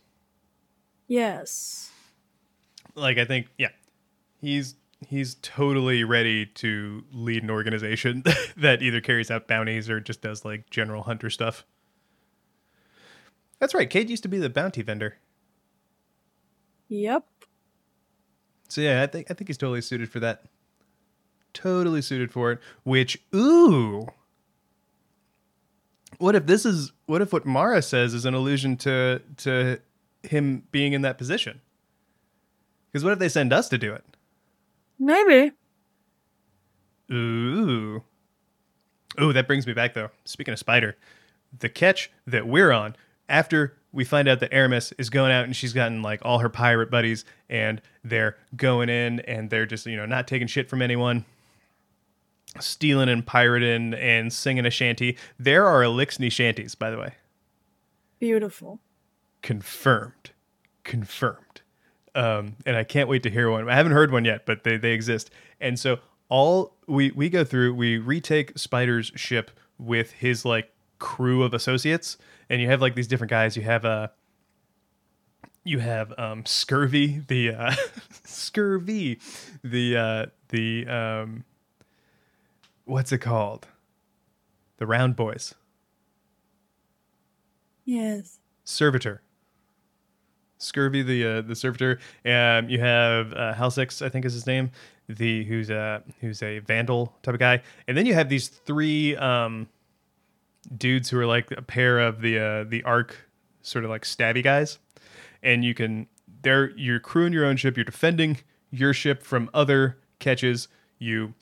Yes. Like I think, yeah, he's he's totally ready to lead an organization [LAUGHS] that either carries out bounties or just does like general hunter stuff. That's right. Cayde used to be the bounty vendor. Yep. So yeah, I think I think he's totally suited for that. Totally suited for it. Which ooh. What if this is what if what Mara says is an allusion to to him being in that position? Because what if they send us to do it? Maybe. Ooh. Ooh, that brings me back though. Speaking of Spider, the ketch that we're on after we find out that Aramis is going out and she's gotten like all her pirate buddies and they're going in and they're just, you know, not taking shit from anyone, stealing and pirating and singing a shanty. There are Eliksni shanties, by the way. Beautiful. Confirmed. Confirmed. Um, and I can't wait to hear one. I haven't heard one yet, but they, they exist. And so all we we go through, we retake Spider's ship with his like crew of associates, and you have like these different guys. You have uh you have um Scurvy, the uh [LAUGHS] Scurvy, the uh the um what's it called? The round boys. Yes. servitor. Scurvy, the uh, the servitor. Um, you have uh, Halsix, I think is his name, the who's a who's a vandal type of guy, and then you have these three um, dudes who are like a pair of the uh, the arc sort of like stabby guys, and you can they're you're crewing your own ship, you're defending your ship from other ketches, you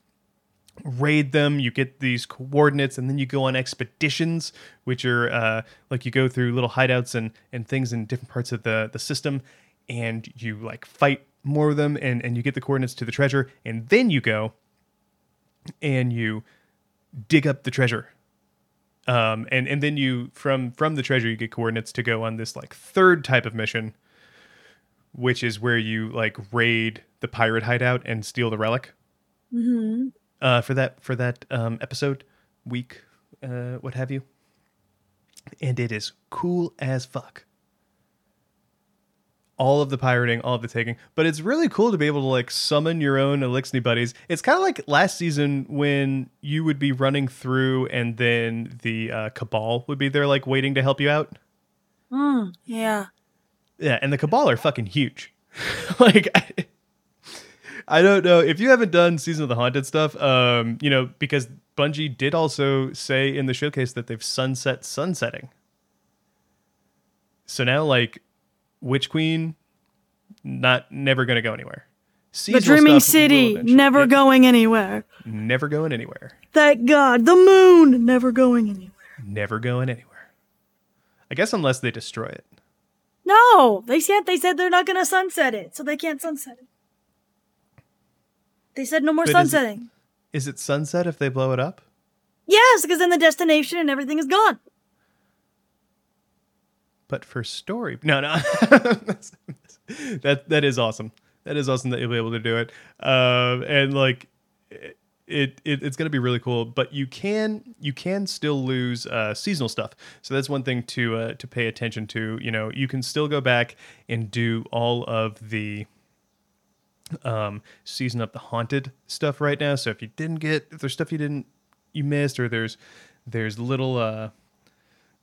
raid them you get these coordinates and then you go on expeditions which are uh, like you go through little hideouts and, and things in different parts of the, the system and you like fight more of them and, and you get the coordinates to the treasure and then you go and you dig up the treasure um, and and then you from from the treasure you get coordinates to go on this like third type of mission which is where you like raid the pirate hideout and steal the relic Mm-hmm. Uh, for that for that um, episode week, uh, what have you. And it is cool as fuck. All of the pirating, all of the taking, but it's really cool to be able to like summon your own Eliksni buddies. It's kind of like last season when you would be running through, and then the uh, Cabal would be there, like waiting to help you out. Mm, yeah. Yeah, and the Cabal are fucking huge. [LAUGHS] like, I, I don't know if you haven't done Season of the Haunted stuff. Um, you know, because Bungie did also say in the showcase that they've sunset sunsetting. So now, like, Witch Queen, not never gonna go anywhere. The Dreaming City, never Yep, going anywhere. never going anywhere. Thank God. The moon, never going anywhere. Never going anywhere. I guess unless they destroy it. No, they said they said they're not gonna sunset it, so they can't sunset it. They said no more But sunsetting. Is it sunset if they blow it up? Yes, because then the destination and everything is gone. but for story no no [LAUGHS] that that is awesome that is awesome that you'll be able to do it um and like it, it it's going to be really cool but you can you can still lose uh seasonal stuff so that's one thing to uh to pay attention to you know you can still go back and do all of the um season up the haunted stuff right now. So if you didn't get if there's stuff you didn't you missed or there's there's little uh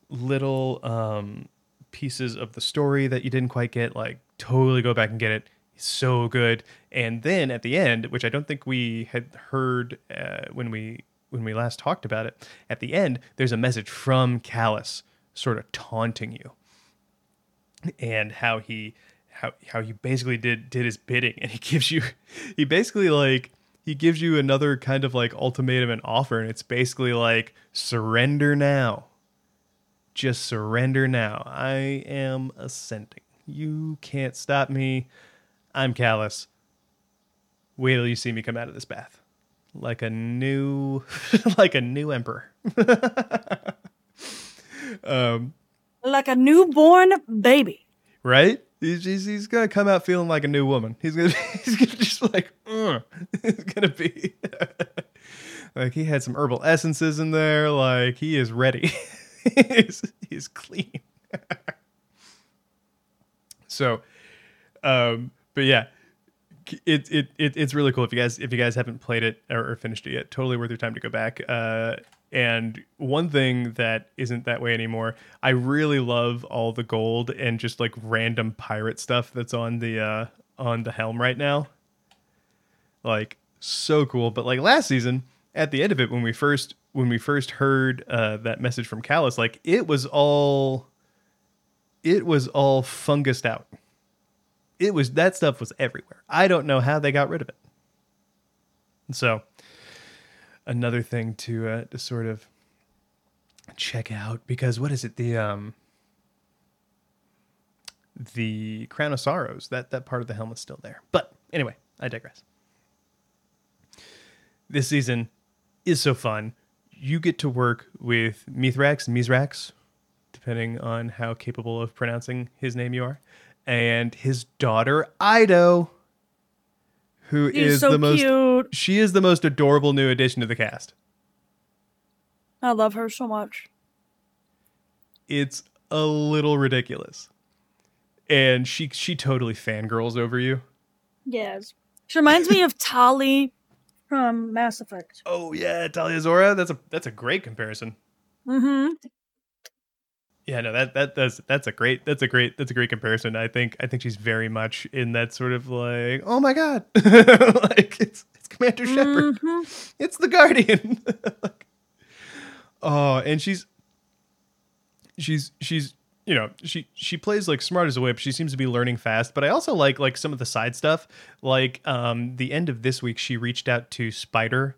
little um pieces of the story that you didn't quite get like totally go back and get it. It's so good. And then at the end which i don't think we had heard uh, when we when we last talked about it, at the end there's a message from Calus, sort of taunting you, and how he how how he basically did did his bidding, [LAUGHS] and he gives you he basically like he gives you another kind of like ultimatum and offer, and it's basically like surrender now. Just surrender now. I am ascending. You can't stop me. I'm Calus. Wait till you see me come out of this bath. Like a new [LAUGHS] like a new emperor. [LAUGHS] um Like a newborn baby. right? He's, he's, he's gonna come out feeling like a new woman. He's gonna [LAUGHS] he's gonna just like [LAUGHS] it's gonna be [LAUGHS] like he had some herbal essences in there. Like he is ready. he's, he's clean. so, um, but yeah, it, it it it's really cool if you guys if you guys haven't played it or, or finished it yet. Totally worth your time to go back. Uh, and one thing that isn't that way anymore, I really love all the gold and just like random pirate stuff that's on the uh on the helm right now. Like so cool. But like last season, at the end of it, when we first when we first heard uh that message from Calus, like it was all it was all fungused out. It was that stuff was everywhere. I don't know how they got rid of it. So another thing to uh, to sort of check out because what is it? The um the crown of sorrows that that part of the helmet's still there. But anyway i digress. This season is so fun. You get to work with mithrax mithrax depending on how capable of pronouncing his name you are and his daughter Eido who is so the most cute. she is the most adorable new addition to the cast. I love her so much. It's a little ridiculous. And she she totally fangirls over you. Yes. She reminds me of Tali from Mass Effect. Oh yeah, Tali'Zorah. That's a that's a great comparison. Mm-hmm. Yeah, no, that that that's that's a great that's a great that's a great comparison. I think I think she's very much in that sort of like, oh my god, [LAUGHS] like it's it's Commander Shepard, Mhm. it's the Guardian. [LAUGHS] Like, oh, and she's she's she's you know she she plays like smart as a whip. She seems to be learning fast. But I also like like some of the side stuff. Like um the end of this week, she reached out to Spider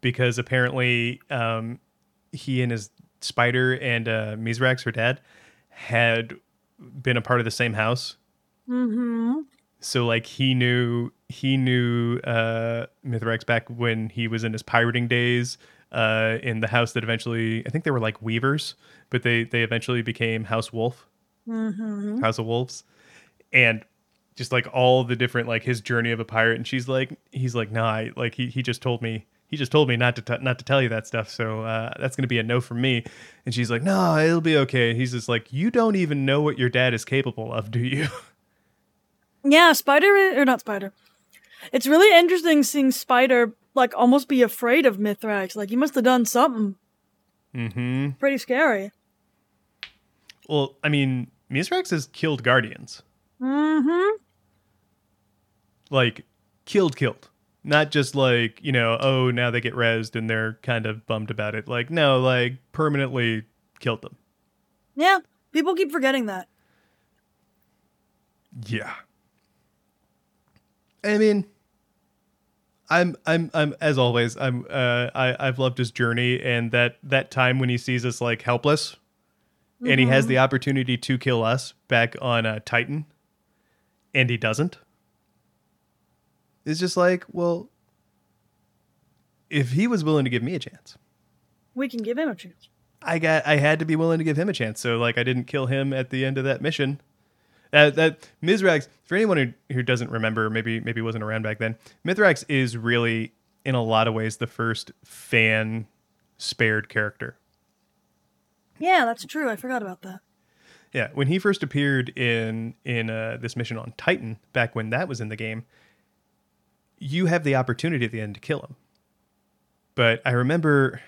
because apparently um he and his Spider and uh, Mizrax, her dad, had been a part of the same house. Mm-hmm. So like he knew he knew uh, Mithrax back when he was in his pirating days uh, in the house that eventually I think they were like weavers, but they they eventually became House Wolf, Mm-hmm. House of Wolves, and just like all the different like his journey of a pirate. And she's like he's like nah, I, like he he just told me he just told me not to t- not to tell you that stuff. So uh, that's gonna be a no from me. And she's like no, it'll be okay. And he's just like you don't even know what your dad is capable of, do you? [LAUGHS] Yeah, Spider or not Spider. It's really interesting seeing Spider like almost be afraid of Mithrax. Like he must have done something mm-hmm. pretty scary. Well, I mean, Mithrax has killed guardians. Mm-hmm. Like, killed, killed. Not just like, you know, oh, now they get rezzed and they're kind of bummed about it. Like, no, like, permanently killed them. Yeah, people keep forgetting that. Yeah. I mean, I'm, I'm, I'm, as always, I'm, uh, I, I've loved his journey and that, that time when he sees us like helpless and he has the opportunity to kill us back on uh, Titan and he doesn't. It's just like, well, if he was willing to give me a chance, We can give him a chance. I got I had to be willing to give him a chance. So like I didn't kill him at the end of that mission. Uh, that Mizrax, for anyone who, who doesn't remember, maybe maybe wasn't around back then, Mithrax is really in a lot of ways the first fan spared character. Yeah, that's true. I forgot about that. Yeah, when he first appeared in in uh, this mission on Titan, back when that was in the game, you have the opportunity at the end to kill him. But I remember,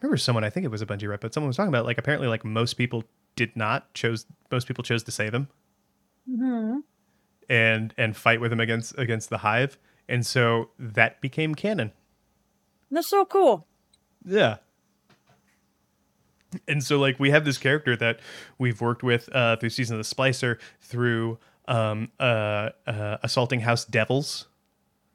remember someone. I think it was a Bungie rep, but someone was talking about like apparently like most people did not chose. Most people chose to save him Mm-hmm. and and fight with him against against the Hive, and so that became canon. That's so cool. Yeah. And so like we have this character that we've worked with uh, through season of the Splicer, through um, uh, uh, assaulting house devils,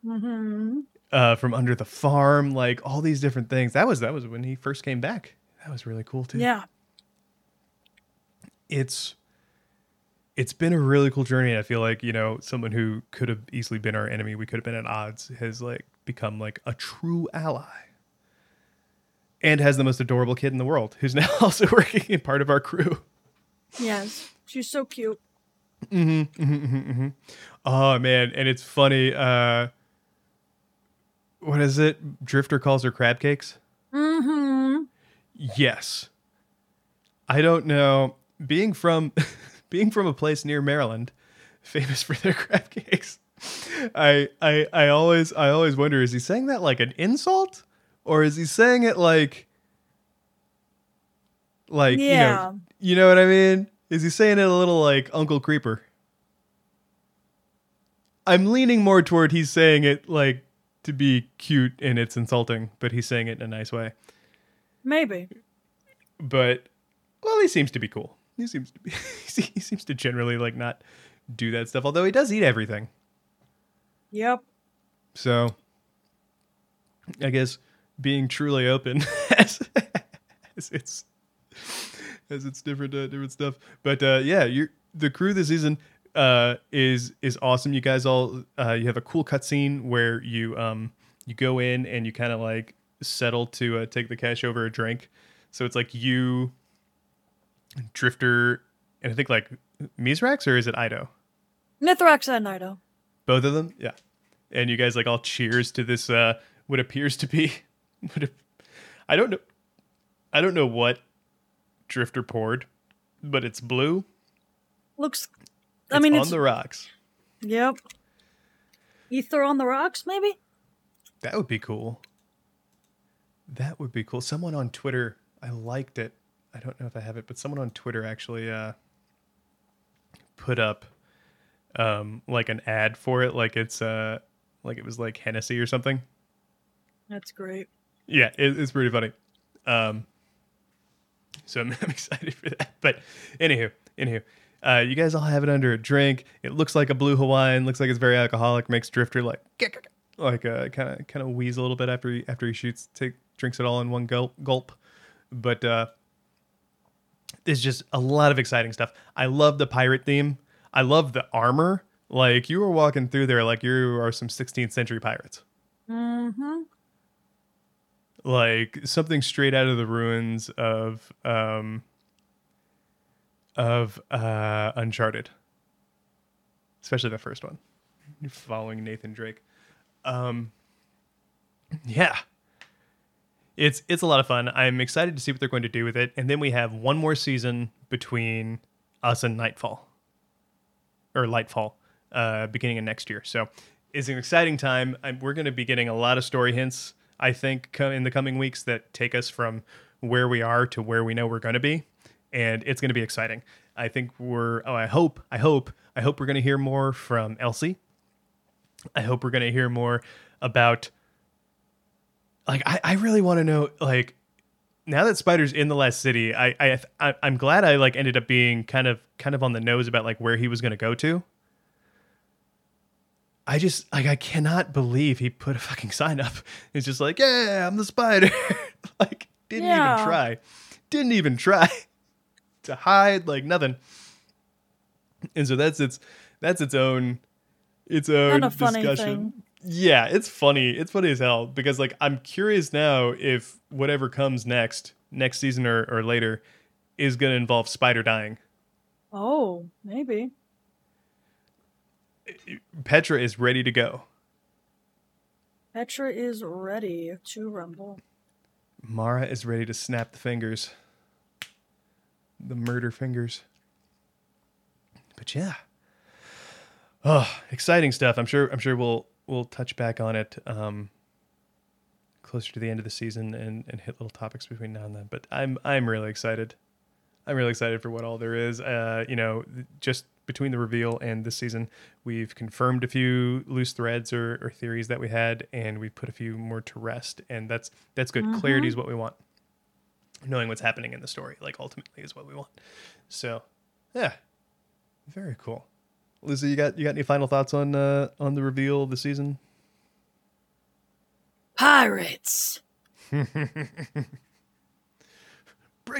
Mm-hmm. uh, from under the farm, like all these different things. That was that was when he first came back. That was really cool too. Yeah. it's it's been a really cool journey. I feel like you know someone who could have easily been our enemy, we could have been at odds, has like become like a true ally, and has the most adorable kid in the world, who's [LAUGHS] now also working in part of our crew. Yes. She's so cute. Mm-hmm, mm-hmm, mm-hmm, oh man, and it's funny. uh What is it? Drifter calls her crab cakes. Mm-hmm. Yes. I don't know. Being from [LAUGHS] being from a place near Maryland, famous for their [LAUGHS] crab cakes. I I I always I always wonder is he saying that like an insult or is he saying it like like Yeah. you know you know what I mean? Is he saying it a little like Uncle Creeper? I'm leaning more toward he's saying it like to be cute and it's insulting, but he's saying it in a nice way Maybe. but well, he seems to be cool. He seems to be. [LAUGHS] he seems to generally like not do that stuff. Although he does eat everything, Yep. so I guess being truly open [LAUGHS] has, has its has its different uh, different stuff. But uh, yeah, you're the crew this season uh, is is awesome. You guys all uh, you have a cool cutscene where you um you go in and you kind of like settle to uh, take the ketch over a drink. So it's like you, Drifter, and I think like Mizrax or is it Eido? Mithrax and Eido. Both of them, yeah. And you guys like all cheers to this uh what appears to be [LAUGHS] what I don't know I don't know what Drifter poured, but it's blue. Looks. It's I mean, on it's. the rocks. Yep. Ether on the rocks, maybe? That would be cool. That would be cool. Someone on Twitter, I liked it. I don't know if I have it, but someone on Twitter actually uh put up um like an ad for it like it's uh like it was like Hennessy or something. That's great. Yeah, it, it's pretty funny. Um, so I'm, [LAUGHS] I'm excited for that. But anywho, anywho, uh, you guys all have it under a drink. It looks like a blue Hawaiian. Looks like it's very alcoholic. Makes Drifter like [LAUGHS] like uh, kind of kind of wheeze a little bit after he after he shoots. Take drinks it all in one gulp. Gulp. But uh, there's just a lot of exciting stuff. I love the pirate theme. I love the armor. Like you were walking through there, like you are some 16th century pirates Mm-hmm. like something straight out of the ruins of um of uh uncharted. Especially the first one. Following nathan drake. Um yeah. It's it's a lot of fun. I'm excited to see what they're going to do with it. And then we have one more season between us and nightfall. Or lightfall uh beginning of next year. So it's an exciting time. I we're going to be getting a lot of story hints i think in the coming weeks that take us from where we are to where we know we're going to be and it's going to be exciting i think we're oh i hope i hope i hope we're going to hear more from elsie i hope we're going to hear more about like i, I really want to know like now that spider's in the last city I, I i i'm glad i like ended up being kind of kind of on the nose about like where he was going to go to I just like I cannot believe he put a fucking sign up. It's just like, yeah, I'm the spider. [LAUGHS] like didn't Yeah. even try. Didn't even try to hide like nothing. And so that's its that's its own its own discussion. thing. Yeah, it's funny. It's funny as hell because like I'm curious now if whatever comes next, next season or, or later, is gonna involve Spider dying. Oh, maybe. Petra is ready to go. Petra is ready to rumble. Mara is ready to snap the fingers. The murder fingers. But yeah. Oh, exciting stuff. I'm sure I'm sure we'll we'll touch back on it um closer to the end of the season and, and hit little topics between now and then. But I'm I'm really excited. I'm really excited for what all there is. Uh, you know, just between the reveal and this season, we've confirmed a few loose threads or, or theories that we had, and we put a few more to rest. And that's that's good. Clarity is what we want. Knowing what's happening in the story, like ultimately, is what we want. So, yeah, very cool. Lizzie, you got you got any final thoughts on uh, on the reveal of the season? Pirates. [LAUGHS] Bring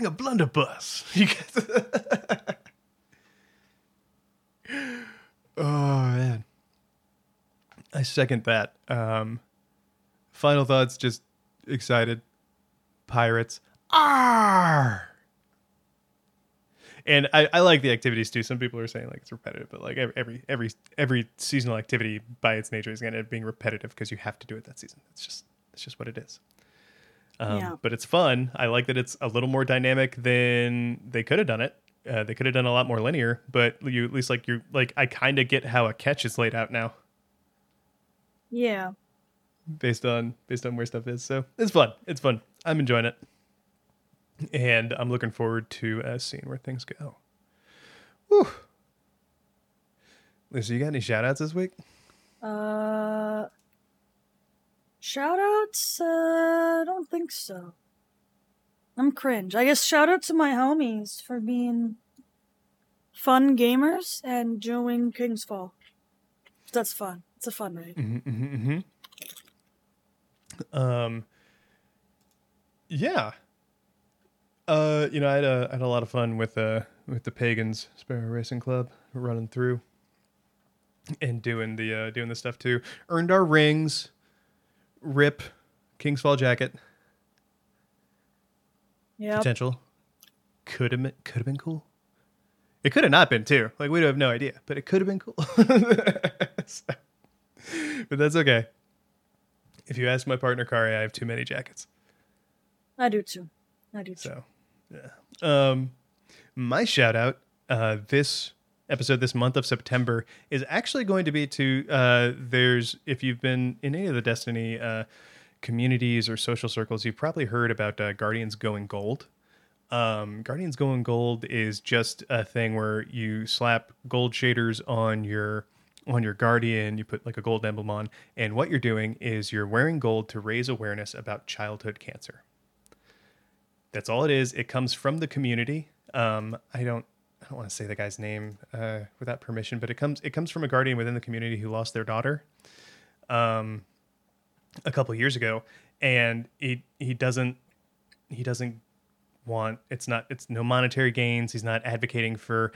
a blunderbuss. You get [LAUGHS] oh man, I second that. Um, final thoughts. Just excited. Pirates. Arr! And I, I like the activities too. Some people are saying like it's repetitive, but like every every every seasonal activity by its nature is going to end up being repetitive because you have to do it that season. It's just it's just what it is. Um, Yeah. But it's fun. I like that it's a little more dynamic than they could have done it. Uh, they could have done a lot more linear, but you at least like you're like I kind of get how a ketch is laid out now Yeah. based on based on where stuff is. So it's fun. It's fun. I'm enjoying it, and I'm looking forward to uh, seeing where things go. Whew. Lisa, you got any shout outs this week? Uh, shout outs? Uh, I don't think so. I'm cringe. I guess shout out to my homies for being fun gamers and doing King's Fall. That's fun. It's a fun raid. Mm-hmm, mm-hmm, Um, yeah. Uh, you know, I had a, I had a lot of fun with uh with the Pagans Sparrow Racing Club running through and doing the uh doing the stuff too. Earned our rings. Rip King's Fall jacket Yep. potential. Could have been could have been cool. It could have not been too. Like we have no idea, but it could have been cool. [LAUGHS] So- but that's okay. If you ask my partner Kari, I have too many jackets. I do too. I do too. So, Um, my shout out uh, this episode this month of September is actually going to be to uh, there's if you've been in any of the Destiny uh, communities or social circles, you've probably heard about uh, Guardians going gold. Um, Guardians going gold is just a thing where you slap gold shaders on your on your guardian you put like a gold emblem on and what you're doing is you're wearing gold to raise awareness about childhood cancer that's all it is. It comes from the community. Um, I don't I don't want to say the guy's name uh, without permission, but it comes it comes from a guardian within the community who lost their daughter um, a couple years ago, and he he doesn't he doesn't want it's not it's no monetary gains. He's not advocating for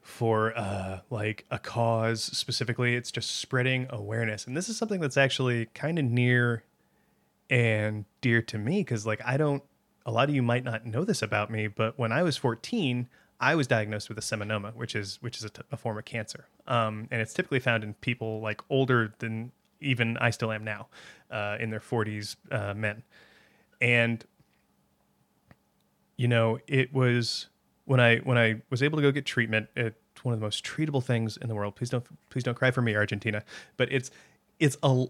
for uh, like a cause specifically. It's just spreading awareness, and this is something that's actually kind of near and dear to me because like I don't a lot of you might not know this about me, but when I was 14, I was diagnosed with a seminoma, which is which is a, t- a form of cancer, um, and it's typically found in people like older than even I still am now, uh, in their 40s, uh, men, and you know it was when I when I was able to go get treatment. It's one of the most treatable things in the world. Please don't please don't cry for me, Argentina. But it's it's a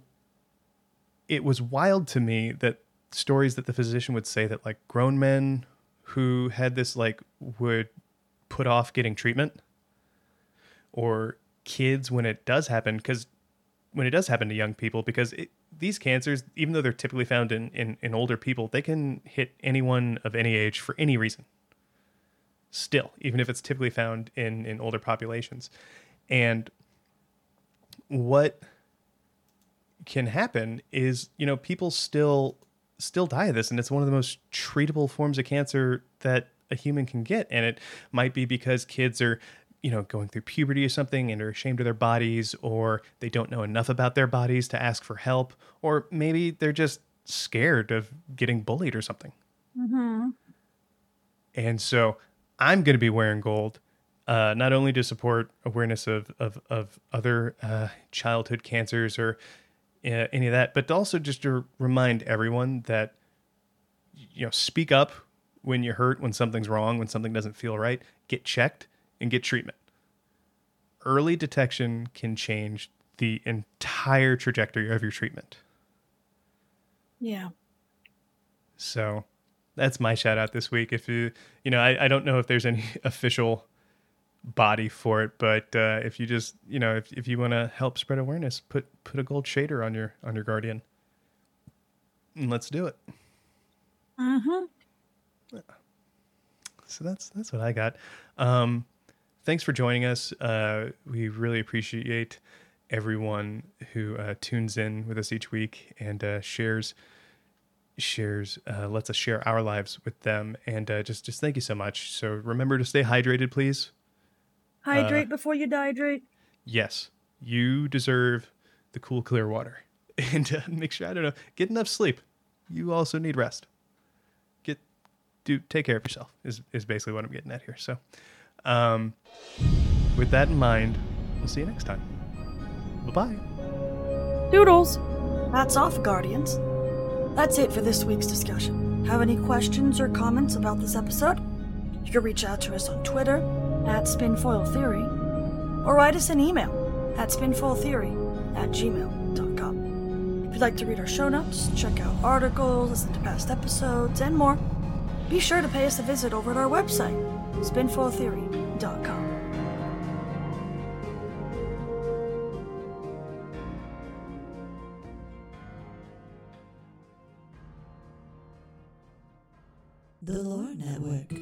it was wild to me that stories that the physician would say that like grown men who had this like would put off getting treatment or kids when it does happen because when it does happen to young people because it, these cancers even though they're typically found in, in, in older people they can hit anyone of any age for any reason. Still even if it's typically found in in older populations. And what can happen is you know people still still die of this and it's one of the most treatable forms of cancer that a human can get and it might be because kids are you know going through puberty or something and are ashamed of their bodies or they don't know enough about their bodies to ask for help or maybe they're just scared of getting bullied or something Mm-hmm. and so I'm going to be wearing gold, uh, not only to support awareness of of, of other uh, childhood cancers or uh, any of that, but also just to remind everyone that you know speak up when you're hurt, when something's wrong, when something doesn't feel right. Get checked and get treatment. Early detection can change the entire trajectory of your treatment. Yeah. So, that's my shout out this week. If you, you know, I, I don't know if there's any [LAUGHS] official body for it, but uh, if you just, you know, if, if you want to help spread awareness, put put a gold shader on your on your guardian, and let's do it. Mm-hmm. So that's that's what I got. Um, thanks for joining us. Uh, we really appreciate everyone who uh, tunes in with us each week and uh, shares shares uh, lets us share our lives with them and uh, just just thank you so much so remember to stay hydrated please Hydrate before you dehydrate. yes you deserve the cool clear water [LAUGHS] and uh, make sure i don't know get enough sleep you also need rest get do take care of yourself is, is basically what i'm getting at here so um, with that in mind we'll see you next time bye-bye Doodles. That's off, Guardians. That's it for this week's discussion. Have any questions or comments about this episode? You can reach out to us on Twitter at Spinfoil Theory or write us an email at spinfoiltheory at gmail.com. If you'd like to read our show notes, check out articles, listen to past episodes, and more, be sure to pay us a visit over at our website, spinfoiltheory.com. The Lore Network.